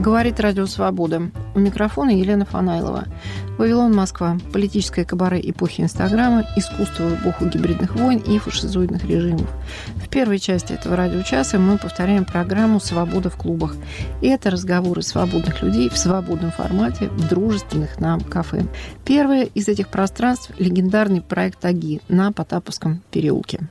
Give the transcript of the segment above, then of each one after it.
Говорит Радио Свобода. У микрофона Елена Фанайлова. Вавилон, Москва. Политическое кабаре эпохи Инстаграма, искусство в эпоху гибридных войн и фашизоидных режимов. В первой части этого радиочаса мы повторяем программу «Свобода в клубах». И это разговоры свободных людей в свободном формате в дружественных нам кафе. Первое из этих пространств – легендарный проект «Аги» на Потаповском переулке.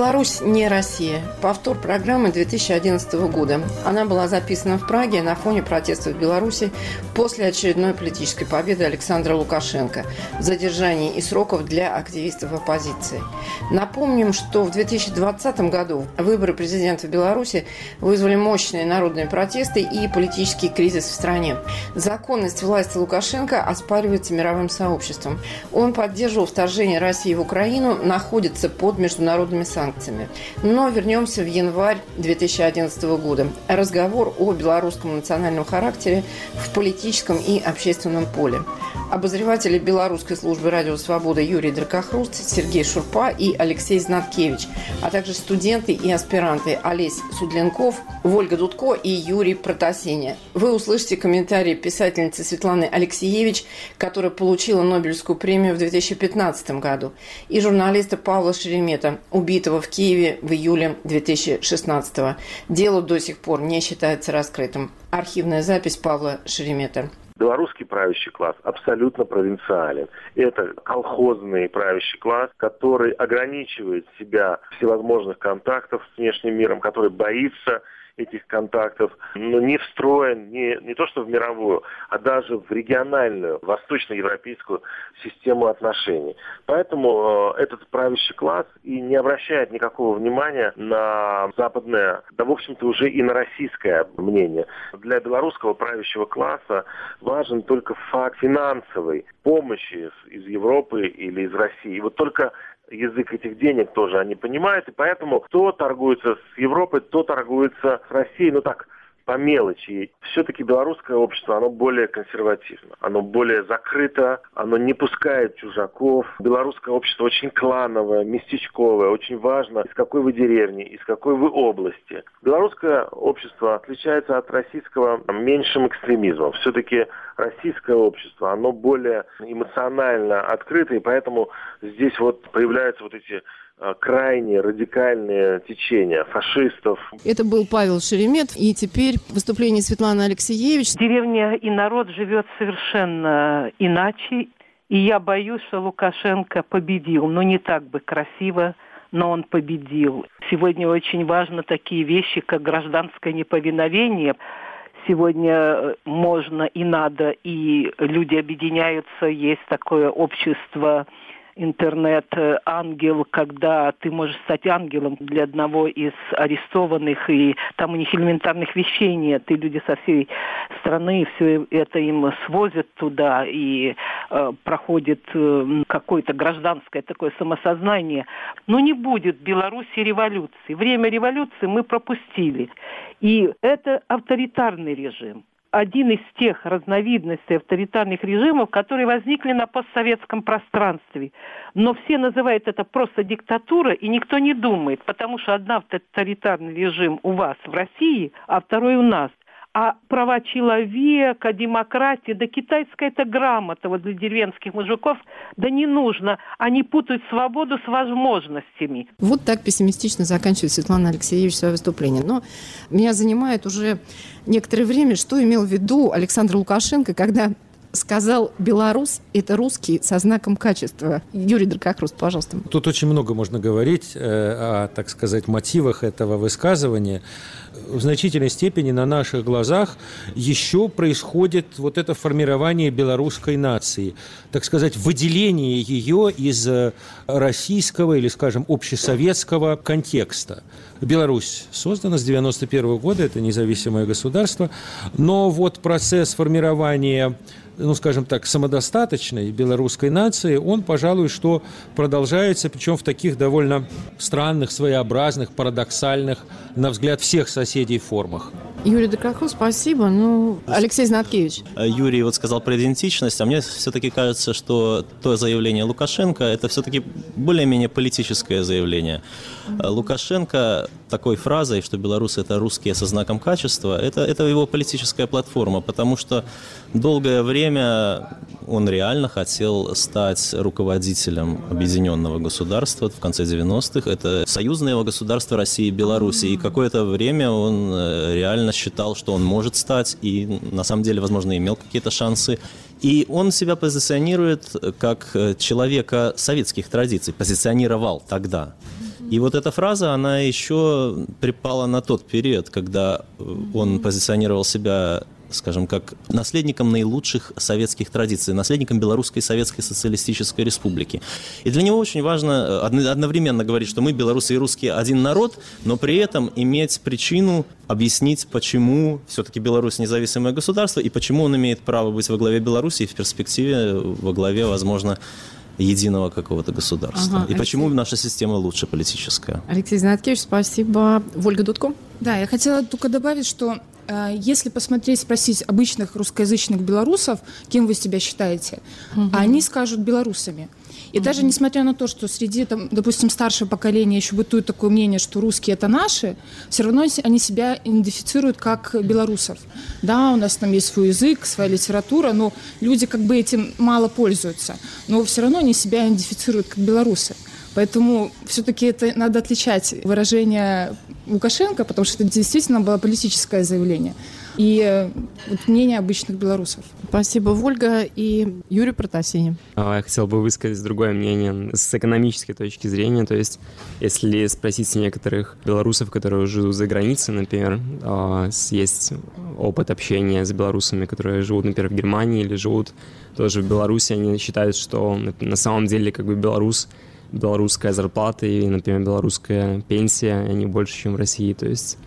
Беларусь не Россия. Повтор программы 2011 года. Она была записана в Праге на фоне протестов в Беларуси после очередной политической победы Александра Лукашенко, задержаний и сроков для активистов оппозиции. Напомним, что в 2020 году выборы президента Беларуси вызвали мощные народные протесты и политический кризис в стране. Законность власти Лукашенко оспаривается мировым сообществом. Он поддерживал вторжение России в Украину, находится под международными санкциями санкциями. Но вернемся в январь 2011 года. Разговор о белорусском национальном характере в политическом и общественном поле. Обозреватели белорусской службы «Радио Свобода» Юрий Дракохруст, Сергей Шурпа и Алексей Знаткевич, а также студенты и аспиранты Олесь Судленков, Вольга Дудко и Юрий Протасеня. Вы услышите комментарии писательницы Светланы Алексеевич, которая получила Нобелевскую премию в 2015 году, и журналиста Павла Шеремета, убитого в Киеве в июле 2016 Дело до сих пор не считается раскрытым. Архивная запись Павла Шеремета. Белорусский правящий класс абсолютно провинциален. Это колхозный правящий класс, который ограничивает себя всевозможных контактов с внешним миром, который боится этих контактов, но не встроен не, не то что в мировую, а даже в региональную, восточноевропейскую систему отношений. Поэтому э, этот правящий класс и не обращает никакого внимания на западное, да, в общем-то, уже и на российское мнение. Для белорусского правящего класса важен только факт финансовой помощи из Европы или из России. И вот только язык этих денег тоже они понимают, и поэтому кто торгуется с Европой, кто торгуется с Россией, ну так, по мелочи. Все-таки белорусское общество, оно более консервативно, оно более закрыто, оно не пускает чужаков. Белорусское общество очень клановое, местечковое, очень важно, из какой вы деревни, из какой вы области. Белорусское общество отличается от российского меньшим экстремизмом. Все-таки российское общество, оно более эмоционально открыто, и поэтому здесь вот появляются вот эти Э, крайне радикальные течения фашистов. Это был Павел Шеремет, и теперь выступление Светланы Алексеевич. Деревня и народ живет совершенно иначе, и я боюсь, что Лукашенко победил, но не так бы красиво, но он победил. Сегодня очень важно такие вещи, как гражданское неповиновение. Сегодня э, можно и надо, и люди объединяются, есть такое общество интернет-ангел, когда ты можешь стать ангелом для одного из арестованных, и там у них элементарных вещей нет, и люди со всей страны все это им свозят туда, и э, проходит э, какое-то гражданское такое самосознание. Но не будет Беларуси революции. Время революции мы пропустили. И это авторитарный режим один из тех разновидностей авторитарных режимов, которые возникли на постсоветском пространстве. Но все называют это просто диктатура, и никто не думает, потому что одна авторитарный режим у вас в России, а второй у нас а права человека, демократия, да китайская это грамота вот для деревенских мужиков, да не нужно. Они путают свободу с возможностями. Вот так пессимистично заканчивает Светлана Алексеевич свое выступление. Но меня занимает уже некоторое время, что имел в виду Александр Лукашенко, когда сказал «белорус – это русский со знаком качества». Юрий Дракохруст, пожалуйста. Тут очень много можно говорить э, о, так сказать, мотивах этого высказывания. В значительной степени на наших глазах еще происходит вот это формирование белорусской нации, так сказать, выделение ее из э, российского или, скажем, общесоветского контекста. Беларусь создана с 1991 года, это независимое государство, но вот процесс формирования ну, скажем так, самодостаточной белорусской нации, он, пожалуй, что продолжается, причем в таких довольно странных, своеобразных, парадоксальных, на взгляд всех соседей формах. Юрий Докаху, спасибо. Ну, Алексей Знаткевич. Э, Юрий вот сказал про идентичность, а мне все-таки кажется, что то заявление Лукашенко – это все-таки более-менее политическое заявление. Э, Лукашенко такой фразой, что белорусы – это русские со знаком качества, это, это его политическая платформа, потому что долгое время он реально хотел стать руководителем объединенного государства в конце 90-х. Это союзное его государство России и Беларуси. И какое-то время он э, реально считал, что он может стать, и на самом деле, возможно, имел какие-то шансы. И он себя позиционирует как э, человека советских традиций, позиционировал тогда. И вот эта фраза, она еще припала на тот период, когда э, он позиционировал себя скажем, как наследником наилучших советских традиций, наследником Белорусской Советской Социалистической Республики. И для него очень важно э, одновременно говорить, что мы, белорусы и русские, один народ, но при этом иметь причину объяснить, почему все-таки Беларусь независимое государство и почему он имеет право быть во главе Беларуси и в перспективе во главе, возможно, единого какого-то государства. Ага, и Алексей... почему наша система лучше политическая. Алексей Знаткевич, спасибо. Ольга Дудко? Да, я хотела только добавить, что если посмотреть, спросить обычных русскоязычных белорусов, кем вы себя считаете, угу. они скажут белорусами. И mm-hmm. даже несмотря на то, что среди, там, допустим, старшего поколения еще бытует такое мнение, что русские это наши, все равно они себя идентифицируют как белорусов. Да, у нас там есть свой язык, своя литература, но люди как бы этим мало пользуются. Но все равно они себя идентифицируют как белорусы. Поэтому все-таки это надо отличать выражение Лукашенко, потому что это действительно было политическое заявление и э, вот мнение обычных белорусов. Спасибо, Вольга и Юрий Протасини. А, я хотел бы высказать другое мнение с экономической точки зрения. То есть, если спросить некоторых белорусов, которые живут за границей, например, а, есть опыт общения с белорусами, которые живут, например, в Германии или живут тоже в Беларуси, они считают, что на самом деле как бы белорус белорусская зарплата и, например, белорусская пенсия, они больше, чем в России. То есть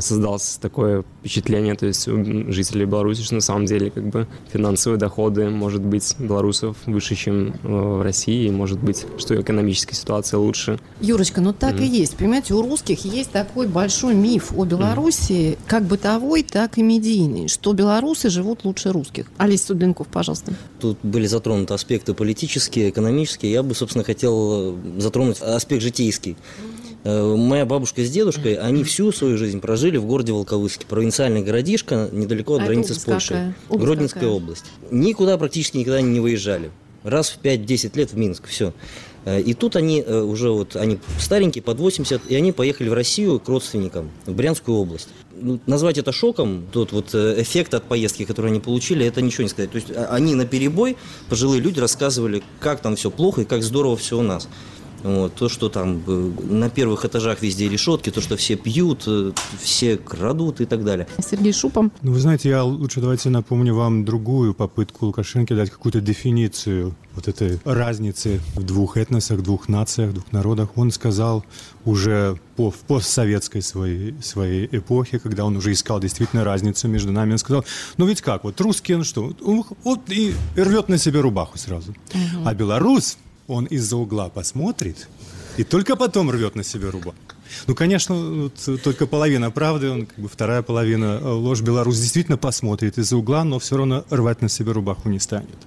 создалось такое впечатление, то есть у жителей Беларуси, что на самом деле как бы финансовые доходы, может быть, белорусов выше, чем э, в России, и может быть, что экономическая ситуация лучше. Юрочка, ну так mm. и есть. Понимаете, у русских есть такой большой миф о Беларуси, mm. как бытовой, так и медийный, что белорусы живут лучше русских. Алис Судленков, пожалуйста. Тут были затронуты аспекты политические, экономические. Я бы, собственно, хотел затронуть аспект житейский. Э, моя бабушка с дедушкой, они всю свою жизнь прожили в городе Волковыске, провинциальный городишко, недалеко от а границы с Польшей, область Гродненская какая? область. Никуда практически никогда не выезжали. Раз в 5-10 лет в Минск, все. Э, и тут они э, уже вот, они старенькие, под 80, и они поехали в Россию к родственникам, в Брянскую область. Ну, назвать это шоком, тот вот эффект от поездки, который они получили, это ничего не сказать. То есть а, они на перебой, пожилые люди рассказывали, как там все плохо и как здорово все у нас. Вот, то, что там э, на первых этажах везде решетки, то, что все пьют, э, все крадут и так далее. Сергей Шупом. Ну, вы знаете, я лучше давайте напомню вам другую попытку Лукашенко дать какую-то дефиницию вот этой разницы в двух этносах, двух нациях, двух народах. Он сказал уже по, в постсоветской своей, своей эпохе, когда он уже искал действительно разницу между нами, он сказал, ну ведь как, вот русский, он что, вот и рвет на себе рубаху сразу. Угу. А белорус, он из-за угла посмотрит и только потом рвет на себе рубаху. Ну, конечно, только половина правды, он, как бы, вторая половина э, ложь. Беларусь действительно посмотрит из-за угла, но все равно рвать на себе рубаху не станет.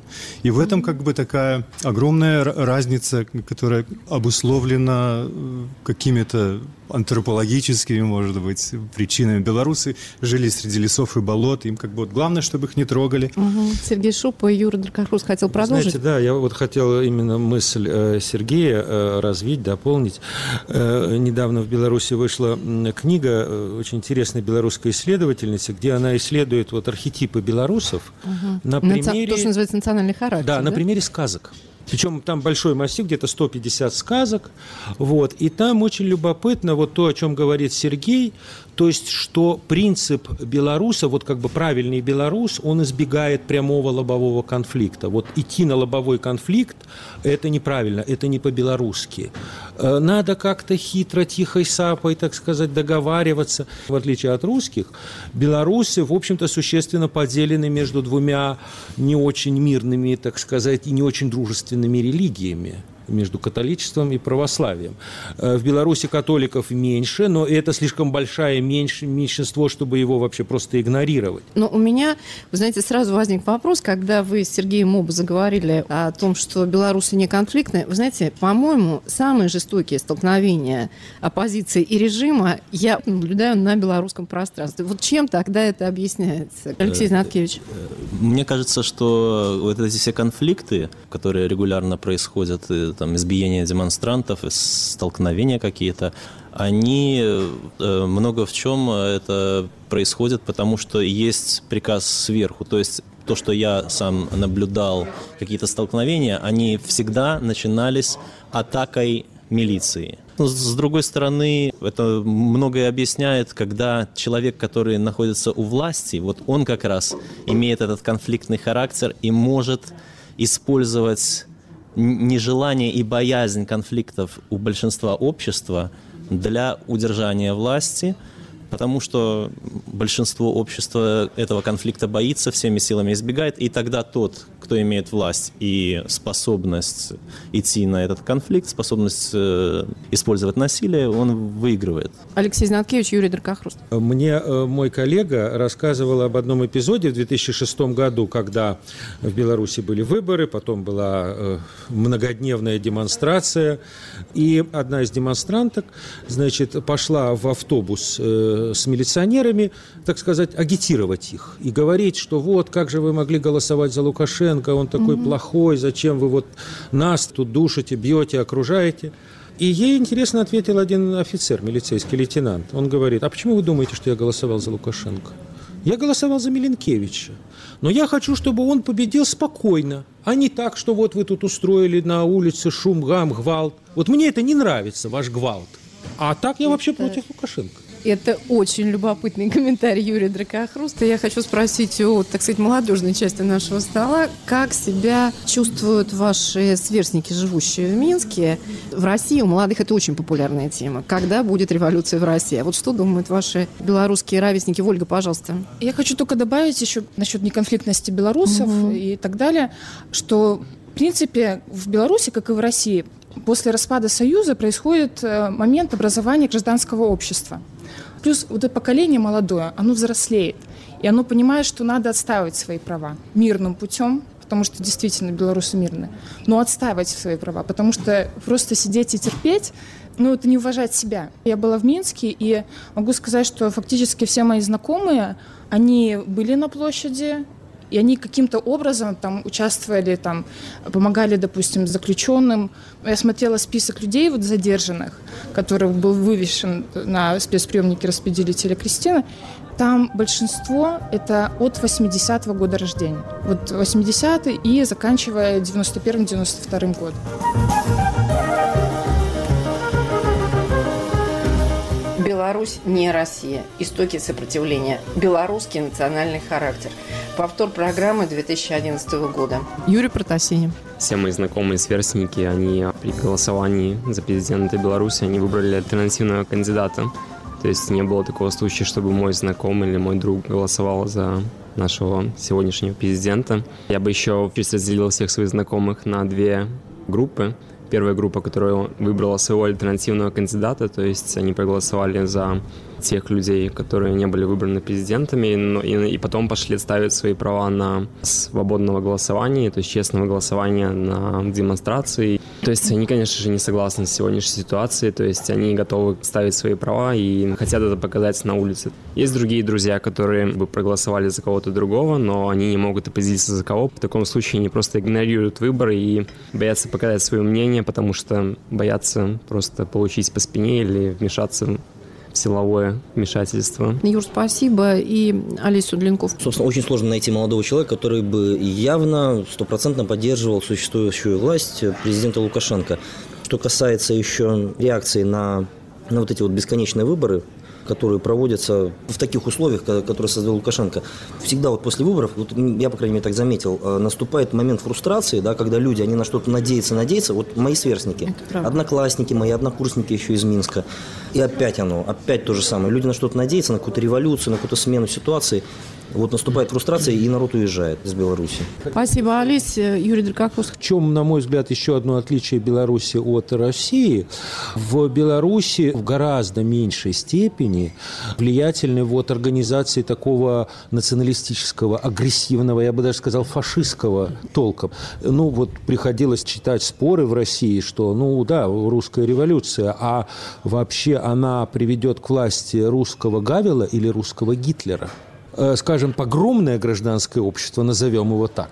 И в этом как бы такая огромная разница, которая обусловлена э, какими-то антропологическими, может быть, причинами. Белорусы жили среди лесов и болот, им как бы вот главное, чтобы их не трогали. Угу. Сергей Шуп и Юра Дракохрус хотел продолжить. Знаете, да, я вот хотел именно мысль э, Сергея э, развить, дополнить. Э, недавно в Беларуси вышла книга очень интересной белорусской исследовательницы, где она исследует вот архетипы белорусов угу. на примере... То, что называется национальный характер. Да, да? на примере сказок. Причем там большой массив, где-то 150 сказок. Вот. И там очень любопытно вот то, о чем говорит Сергей, то есть, что принцип белоруса, вот как бы правильный белорус, он избегает прямого лобового конфликта. Вот идти на лобовой конфликт – это неправильно, это не по-белорусски. Э, надо как-то хитро, тихой сапой, так сказать, договариваться. В отличие от русских, белорусы, в общем-то, существенно поделены между двумя не очень мирными, так сказать, и не очень дружественными религиями. Между католичеством и православием. Э, в Беларуси католиков меньше, но это слишком большое меньшинство, чтобы его вообще просто игнорировать. Но у меня, вы знаете, сразу возник вопрос, когда вы с Сергеем Моба заговорили о том, что белорусы не конфликтные. Вы знаете, по-моему, самые жестокие столкновения оппозиции и режима я наблюдаю на белорусском пространстве. Вот чем тогда это объясняется? Алексей Знаткевич. Э, мне кажется, что вот эти все конфликты, которые регулярно происходят, там, избиения демонстрантов, столкновения какие-то, они э, много в чем это происходит, потому что есть приказ сверху. То есть то, что я сам наблюдал, какие-то столкновения, они всегда начинались атакой милиции. Но, с другой стороны, это многое объяснение, когда человек, который находится у власти, вот он как раз имеет этот конфликтный характер и может использовать нежелание и боязнь конфликтов у большинства общества для удержания власти – потому что большинство общества этого конфликта боится, всеми силами избегает, и тогда тот, кто имеет власть и способность идти на этот конфликт, способность э, использовать насилие, он выигрывает. Алексей Знаткевич, Юрий Дракохруст. Мне э, мой коллега рассказывал об одном эпизоде в 2006 году, когда в Беларуси были выборы, потом была э, многодневная демонстрация, и одна из демонстранток, значит, пошла в автобус с милиционерами, так сказать, агитировать их и говорить, что вот, как же вы могли голосовать за Лукашенко, он такой угу. плохой, зачем вы вот нас тут душите, бьете, окружаете. И ей интересно ответил один офицер, милицейский лейтенант. Он говорит, а почему вы думаете, что я голосовал за Лукашенко? Я голосовал за Миленкевича. Но я хочу, чтобы он победил спокойно, а не так, что вот вы тут устроили на улице шум, гам, гвалт. Вот мне это не нравится, ваш гвалт. А так я вообще против Лукашенко. Это очень любопытный комментарий Юрия Дракохруста. Я хочу спросить у, так сказать, молодежной части нашего стола, как себя чувствуют ваши сверстники, живущие в Минске? В России у молодых это очень популярная тема. Когда будет революция в России? А вот что думают ваши белорусские ровесники? Ольга, пожалуйста. Я хочу только добавить еще насчет неконфликтности белорусов угу. и так далее, что в принципе, в Беларуси, как и в России, после распада Союза происходит э, момент образования гражданского общества. Плюс вот это поколение молодое, оно взрослеет, и оно понимает, что надо отстаивать свои права мирным путем, потому что действительно белорусы мирные, но отстаивать свои права, потому что просто сидеть и терпеть, ну, это не уважать себя. Я была в Минске, и могу сказать, что фактически все мои знакомые, они были на площади, и они каким-то образом там участвовали, там, помогали, допустим, заключенным. Я смотрела список людей вот задержанных, который был вывешен на спецприемнике распределителя Кристины. Там большинство это от 80-го года рождения. Вот 80-й и заканчивая 91-92 годом. Беларусь не Россия. Истоки сопротивления. Белорусский национальный характер. Повтор программы 2011 года. Юрий Протасинин. Все мои знакомые сверстники, они при голосовании за президента Беларуси, они выбрали альтернативного кандидата. То есть не было такого случая, чтобы мой знакомый или мой друг голосовал за нашего сегодняшнего президента. Я бы еще разделил всех своих знакомых на две группы первая группа, которая выбрала своего альтернативного кандидата, то есть они проголосовали за тех людей, которые не были выбраны президентами, но и, и потом пошли ставить свои права на свободного голосования, то есть честного голосования на демонстрации. То есть они, конечно же, не согласны с сегодняшней ситуацией, то есть они готовы ставить свои права и хотят это показать на улице. Есть другие друзья, которые бы проголосовали за кого-то другого, но они не могут определиться за кого. В таком случае они просто игнорируют выборы и боятся показать свое мнение, потому что боятся просто получить по спине или вмешаться силовое вмешательство. Юр, спасибо. И Алису Длинков. Собственно, очень сложно найти молодого человека, который бы явно, стопроцентно поддерживал существующую власть президента Лукашенко. Что касается еще реакции на, на вот эти вот бесконечные выборы, которые проводятся в таких условиях, которые создал Лукашенко. Всегда вот после выборов, вот я, по крайней мере, так заметил, э, наступает момент фрустрации, да, когда люди, они на что-то надеются, надеются. Вот мои сверстники, одноклассники, мои однокурсники еще из Минска. И опять оно, опять то же самое. Люди на что-то надеются, на какую-то революцию, на какую-то смену ситуации. Вот наступает фрустрация, и народ уезжает из Беларуси. Спасибо, Алис. Юрий Дракакус. В чем, на мой взгляд, еще одно отличие Беларуси от России? В Беларуси в гораздо меньшей степени влиятельны вот организации такого националистического, агрессивного, я бы даже сказал, фашистского толка. Ну, вот приходилось читать споры в России, что, ну, да, русская революция, а вообще она приведет к власти русского Гавела или русского Гитлера? Э, скажем, погромное гражданское общество, назовем его так.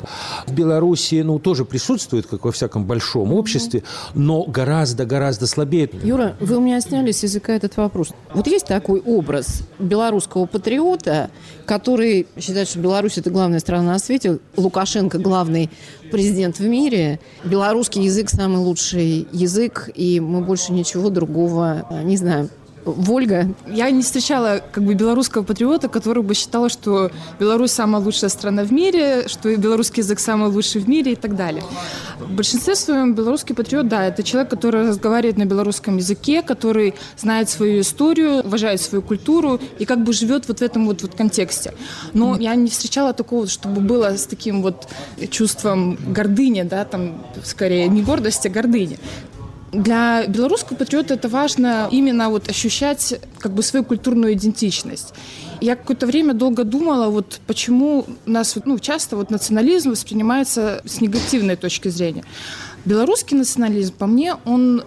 В Беларуси, ну, тоже присутствует, как во всяком большом обществе, но гораздо-гораздо слабее. Юра, вы у меня сняли с языка этот вопрос. Вот есть такой образ белорусского патриота, который считает, что Беларусь – это главная страна на свете, Лукашенко – главный президент в мире, белорусский язык – самый лучший язык, и мы больше ничего другого не знаем. Вольга. Я не встречала как бы белорусского патриота, который бы считал, что Беларусь самая лучшая страна в мире, что белорусский язык самый лучший в мире и так далее. В большинстве своем белорусский патриот, да, это человек, который разговаривает на белорусском языке, который знает свою историю, уважает свою культуру и как бы живет вот в этом вот, вот контексте. Но я не встречала такого, чтобы было с таким вот чувством гордыни, да, там, скорее, не гордости, а гордыни. Для белорусского патриота это важно именно вот ощущать как бы свою культурную идентичность. Я какое-то время долго думала, вот почему нас ну, часто вот национализм воспринимается с негативной точки зрения. Белорусский национализм, по мне, он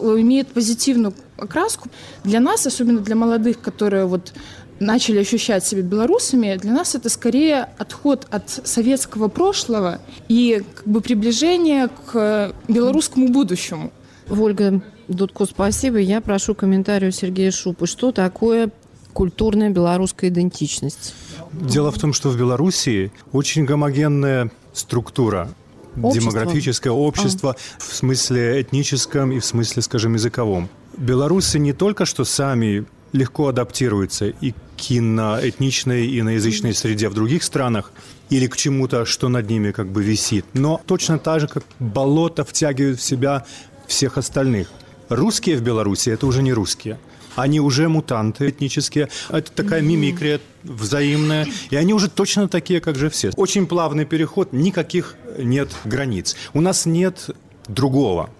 имеет позитивную окраску. Для нас, особенно для молодых, которые вот начали ощущать себя белорусами, для нас это скорее отход от советского прошлого и как бы приближение к белорусскому будущему. Ольга Дудко, спасибо. Я прошу комментарий у Сергея Шупы. Что такое культурная белорусская идентичность? Дело в том, что в Белоруссии очень гомогенная структура общество. демографическое общество а. в смысле этническом и в смысле, скажем, языковом. Белорусы не только что сами легко адаптируются и к иноэтничной, иноязычной среде в других странах, или к чему-то, что над ними как бы висит. Но точно так же, как болото втягивают в себя всех остальных. Русские в Беларуси – это уже не русские. Они уже мутанты этнические. Это такая мимикрия взаимная. И они уже точно такие, как же все. Очень плавный переход, никаких нет границ. У нас нет другого,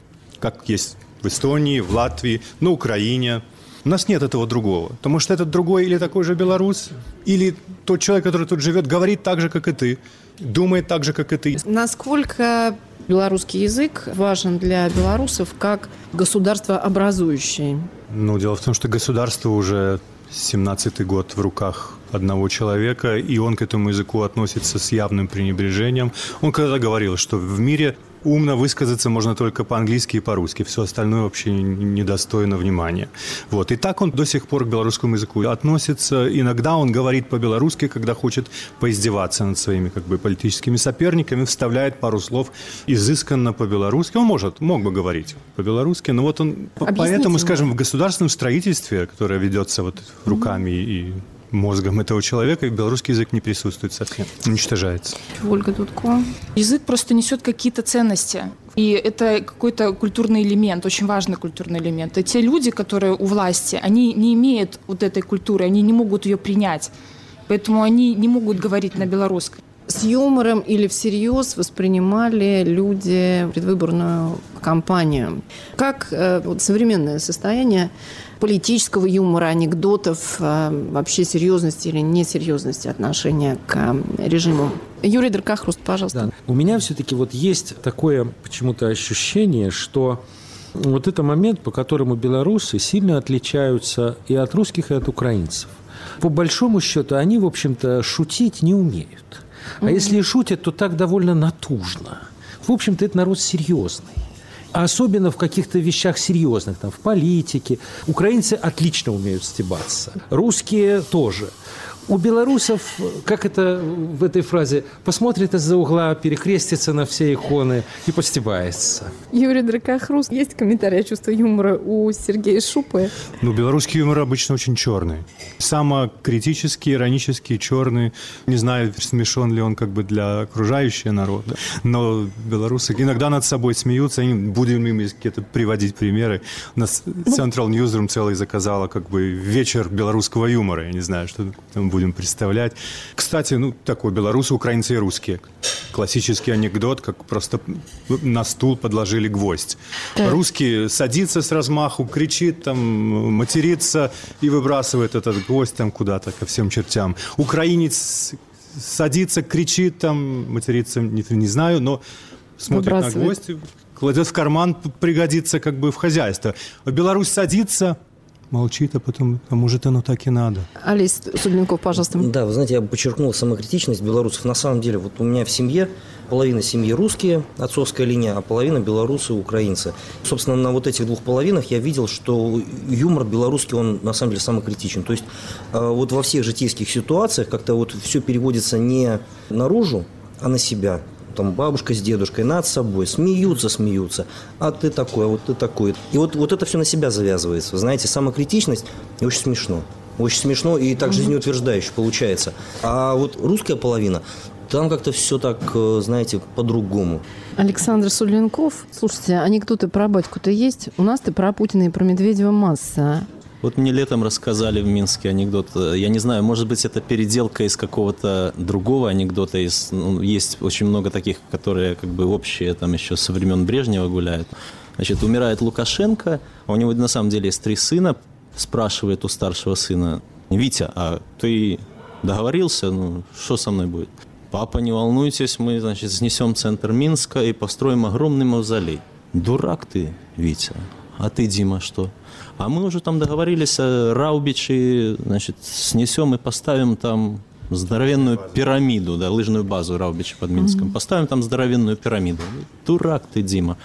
как есть в Эстонии, в Латвии, на Украине. У нас нет этого другого. Потому что этот другой или такой же белорус, или тот человек, который тут живет, говорит так же, как и ты, думает так же, как и ты. Насколько белорусский язык важен для белорусов как государство образующий? Ну, дело в том, что государство уже 17-й год в руках одного человека, и он к этому языку относится с явным пренебрежением. Он когда-то говорил, что в мире умно высказаться можно только по-английски и по-русски. Все остальное вообще недостойно внимания. Вот. И так он до сих пор к белорусскому языку относится. Иногда он говорит по-белорусски, когда хочет поиздеваться над своими как бы, политическими соперниками, вставляет пару слов изысканно по-белорусски. Он может, мог бы говорить по-белорусски, но вот он... Объясните поэтому, мне. скажем, в государственном строительстве, которое ведется вот руками mm-hmm. и мозгом этого человека, белорусский язык не присутствует совсем, уничтожается. Ольга Дудко. Язык просто несет какие-то ценности. И это какой-то культурный элемент, очень важный культурный элемент. И те люди, которые у власти, они не имеют вот этой культуры, они не могут ее принять. Поэтому они не могут говорить на белорусском с юмором или всерьез воспринимали люди предвыборную кампанию? Как э, вот, современное состояние политического юмора, анекдотов, э, вообще серьезности или несерьезности отношения к э, режиму? Юрий Дракохруст, пожалуйста. Да. У меня все-таки вот есть такое почему-то ощущение, что вот это момент, по которому белорусы сильно отличаются и от русских, и от украинцев. По большому счету, они, в общем-то, шутить не умеют. А если и шутят, то так довольно натужно. В общем-то, это народ серьезный. Особенно в каких-то вещах серьезных, там, в политике. Украинцы отлично умеют стебаться. Русские тоже. У белорусов, как это в этой фразе, посмотрит из-за угла, перекрестится на все иконы и постебается. Юрий Дракохрус, есть комментарий о чувстве юмора у Сергея Шупы? Ну, белорусский юмор обычно очень черный. Самокритический, иронический, черный. Не знаю, смешон ли он как бы для окружающего народа, но белорусы иногда над собой смеются, они будем им какие-то приводить примеры. У нас ну, Central Newsroom целый заказала как бы вечер белорусского юмора. Я не знаю, что там будет будем представлять. Кстати, ну, такой белорусы, украинцы и русские. Классический анекдот, как просто на стул подложили гвоздь. Так. Русский садится с размаху, кричит, там, матерится и выбрасывает этот гвоздь там куда-то ко всем чертям. Украинец садится, кричит, там, матерится, не, не знаю, но смотрит на гвоздь, кладет в карман, пригодится как бы в хозяйство. Беларусь садится, молчит, а потом, а может, оно так и надо. Алис Судленков, пожалуйста. Да, вы знаете, я подчеркнул самокритичность белорусов. На самом деле, вот у меня в семье половина семьи русские, отцовская линия, а половина белорусы, украинцы. Собственно, на вот этих двух половинах я видел, что юмор белорусский, он на самом деле самокритичен. То есть э, вот во всех житейских ситуациях как-то вот все переводится не наружу, а на себя там бабушка с дедушкой над собой, смеются, смеются, а ты такой, а вот ты такой. И вот, вот это все на себя завязывается. Вы знаете, самокритичность и очень смешно. Очень смешно и так жизнеутверждающе получается. А вот русская половина, там как-то все так, э, знаете, по-другому. Александр Суленков, слушайте, анекдоты про батьку-то есть? У нас-то про Путина и про Медведева масса. Вот мне летом рассказали в Минске анекдот. Я не знаю, может быть, это переделка из какого-то другого анекдота. Из, ну, есть очень много таких, которые как бы общие, там еще со времен Брежнева гуляют. Значит, умирает Лукашенко, а у него на самом деле есть три сына. Спрашивает у старшего сына, Витя, а ты договорился, ну, что со мной будет? Папа, не волнуйтесь, мы, значит, снесем центр Минска и построим огромный мавзолей. Дурак ты, Витя. А ты, Дима, что? А мы уже там договорились, э, Раубичи, значит, снесем и поставим там здоровенную пирамиду, да, лыжную базу Раубичи под Минском. Mm-hmm. Поставим там здоровенную пирамиду. Дурак ты, Дима.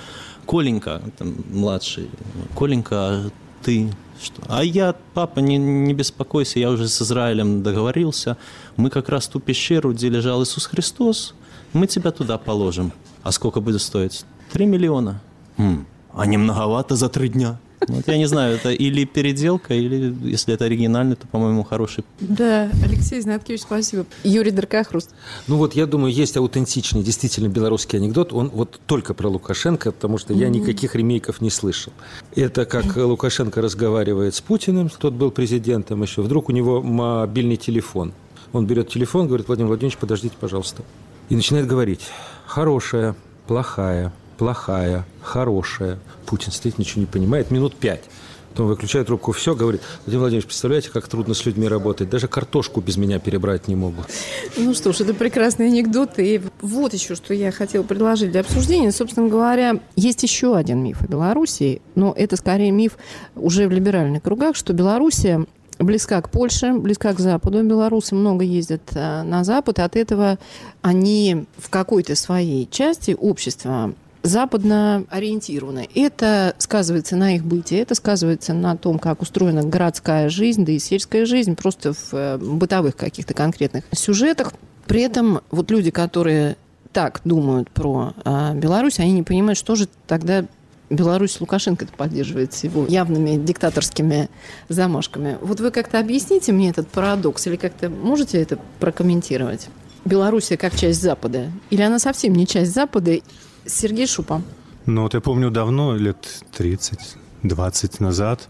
Коленька, там, младший, Коленька, а ты что? А я, папа, не, не беспокойся, я уже с Израилем договорился. Мы как раз ту пещеру, где лежал Иисус Христос, мы тебя туда положим. А сколько будет стоить? Три миллиона. М, а не многовато за три дня. Вот я не знаю, это или переделка, или если это оригинальный, то, по-моему, хороший. Да, Алексей Знаткевич, спасибо. Юрий Деркахрус. Ну вот, я думаю, есть аутентичный, действительно белорусский анекдот. Он вот только про Лукашенко, потому что я никаких ремейков не слышал. Это как Лукашенко разговаривает с Путиным, тот был президентом еще. Вдруг у него мобильный телефон. Он берет телефон, говорит, Владимир Владимирович, подождите, пожалуйста. И начинает говорить, хорошая, плохая, плохая, хорошая. Путин стоит, ничего не понимает, минут пять. Потом выключает трубку, все, говорит, Владимир Владимирович, представляете, как трудно с людьми работать? Даже картошку без меня перебрать не могут. Ну что ж, это прекрасный анекдот. И вот еще, что я хотела предложить для обсуждения. Собственно говоря, есть еще один миф о Белоруссии, но это скорее миф уже в либеральных кругах, что Белоруссия близка к Польше, близка к Западу. Белорусы много ездят э, на Запад, и от этого они в какой-то своей части общества западно ориентированы. Это сказывается на их бытии, это сказывается на том, как устроена городская жизнь, да и сельская жизнь, просто в э, бытовых каких-то конкретных сюжетах. При этом вот люди, которые так думают про э, Беларусь, они не понимают, что же тогда Беларусь Лукашенко поддерживает с его явными диктаторскими замашками. Вот вы как-то объясните мне этот парадокс или как-то можете это прокомментировать? Белоруссия как часть Запада? Или она совсем не часть Запада? Сергей Шупа. Ну, вот я помню давно, лет 30-20 назад,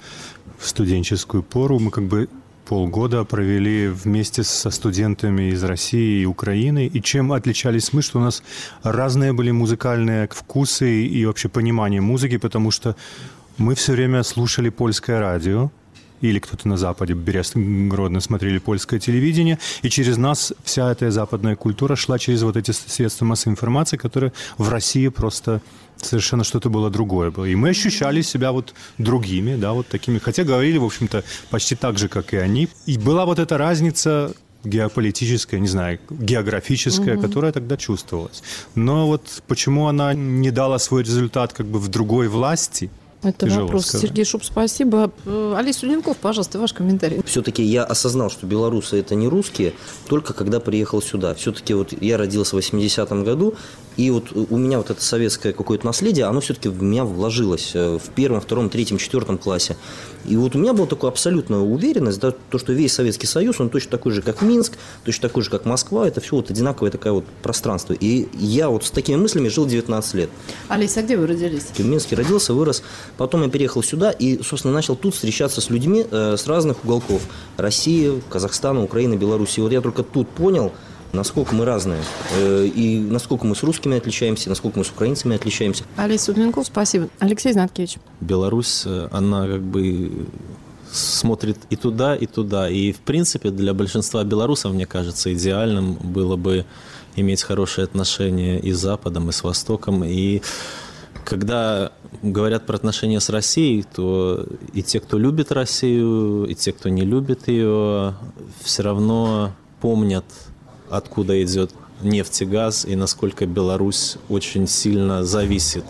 в студенческую пору, мы как бы полгода провели вместе со студентами из России и Украины. И чем отличались мы, что у нас разные были музыкальные вкусы и вообще понимание музыки, потому что мы все время слушали польское радио, или кто-то на Западе, Гродно, смотрели польское телевидение, и через нас вся эта западная культура шла через вот эти средства массовой информации, которые в России просто совершенно что-то было другое было. И мы ощущали себя вот другими, да, вот такими, хотя говорили, в общем-то, почти так же, как и они. И была вот эта разница геополитическая, не знаю, географическая, угу. которая тогда чувствовалась. Но вот почему она не дала свой результат как бы в другой власти – это Тяжело вопрос. Сказать. Сергей Шуб, спасибо. Э, Алис Суленков, пожалуйста, ваш комментарий. Все-таки я осознал, что белорусы это не русские, только когда приехал сюда. Все-таки вот я родился в 80-м году, И вот у меня вот это советское какое-то наследие, оно все-таки в меня вложилось э, в первом, втором, третьем, четвертом классе. И вот у меня была такая абсолютная уверенность, да, то, что весь Советский Союз, он точно такой же, как Минск, точно такой же, как Москва, это все вот одинаковое такое вот пространство. И я вот с такими мыслями жил 19 лет. Алиса, а где вы родились? В Минске родился, вырос. Потом я переехал сюда и, собственно, начал тут встречаться с людьми э, с разных уголков. России, Казахстана, Украины, Беларуси. Вот я только тут понял, насколько мы разные, э, и насколько мы с русскими отличаемся, насколько мы с украинцами отличаемся. Алиса Судленков, спасибо. Алексей Знаткевич. Беларусь, э, она как бы смотрит и туда, и туда. И, в принципе, для большинства белорусов, мне кажется, идеальным было бы иметь хорошие отношения и с Западом, и с Востоком. И когда говорят про отношения с Россией, то и те, кто любит Россию, и те, кто не любит ее, все равно помнят откуда идет нефть и газ, и насколько Беларусь очень сильно зависит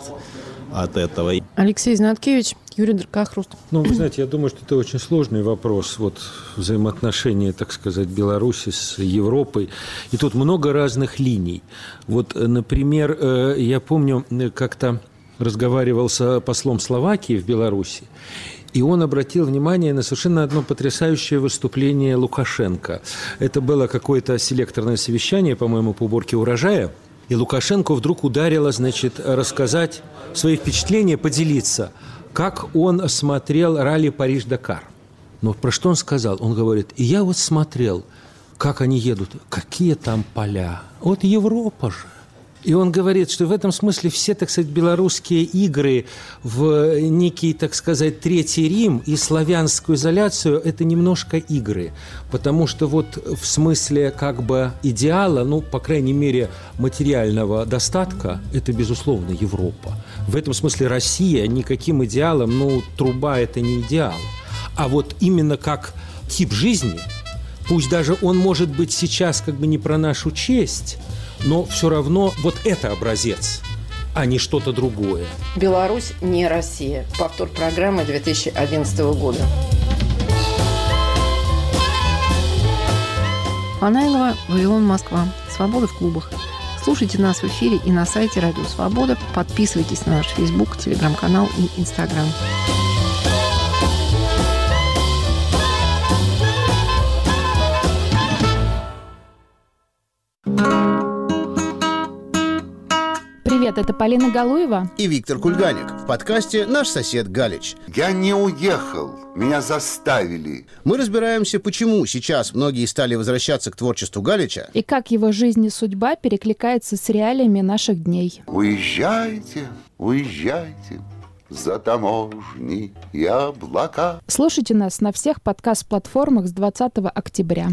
от этого. Алексей Знаткевич, Юрий Дракохруст. Ну, вы знаете, я думаю, что это очень сложный вопрос, вот взаимоотношения, так сказать, Беларуси с Европой. И тут много разных линий. Вот, например, э, я помню, как-то разговаривал с послом Словакии в Беларуси, и он обратил внимание на совершенно одно потрясающее выступление Лукашенко. Это было какое-то селекторное совещание, по-моему, по уборке урожая. И Лукашенко вдруг ударило, значит, рассказать свои впечатления, поделиться, как он смотрел ралли Париж-Дакар. Но про что он сказал? Он говорит, и я вот смотрел, как они едут, какие там поля. Вот Европа же. И он говорит, что в этом смысле все, так сказать, белорусские игры в некий, так сказать, Третий Рим и славянскую изоляцию – это немножко игры. Потому что вот в смысле как бы идеала, ну, по крайней мере, материального достатка, это, безусловно, Европа. В этом смысле Россия никаким идеалом, ну, труба – это не идеал. А вот именно как тип жизни, пусть даже он может быть сейчас как бы не про нашу честь – но все равно вот это образец а не что-то другое. Беларусь не Россия. Повтор программы 2011 года. Панайлова, Вавилон, Москва. Свобода в клубах. Слушайте нас в эфире и на сайте Радио Свобода. Подписывайтесь на наш Фейсбук, Телеграм-канал и Инстаграм. Привет, это Полина Галуева и Виктор Кульганик в подкасте «Наш сосед Галич». Я не уехал, меня заставили. Мы разбираемся, почему сейчас многие стали возвращаться к творчеству Галича и как его жизнь и судьба перекликается с реалиями наших дней. Уезжайте, уезжайте, за таможни и облака. Слушайте нас на всех подкаст-платформах с 20 октября.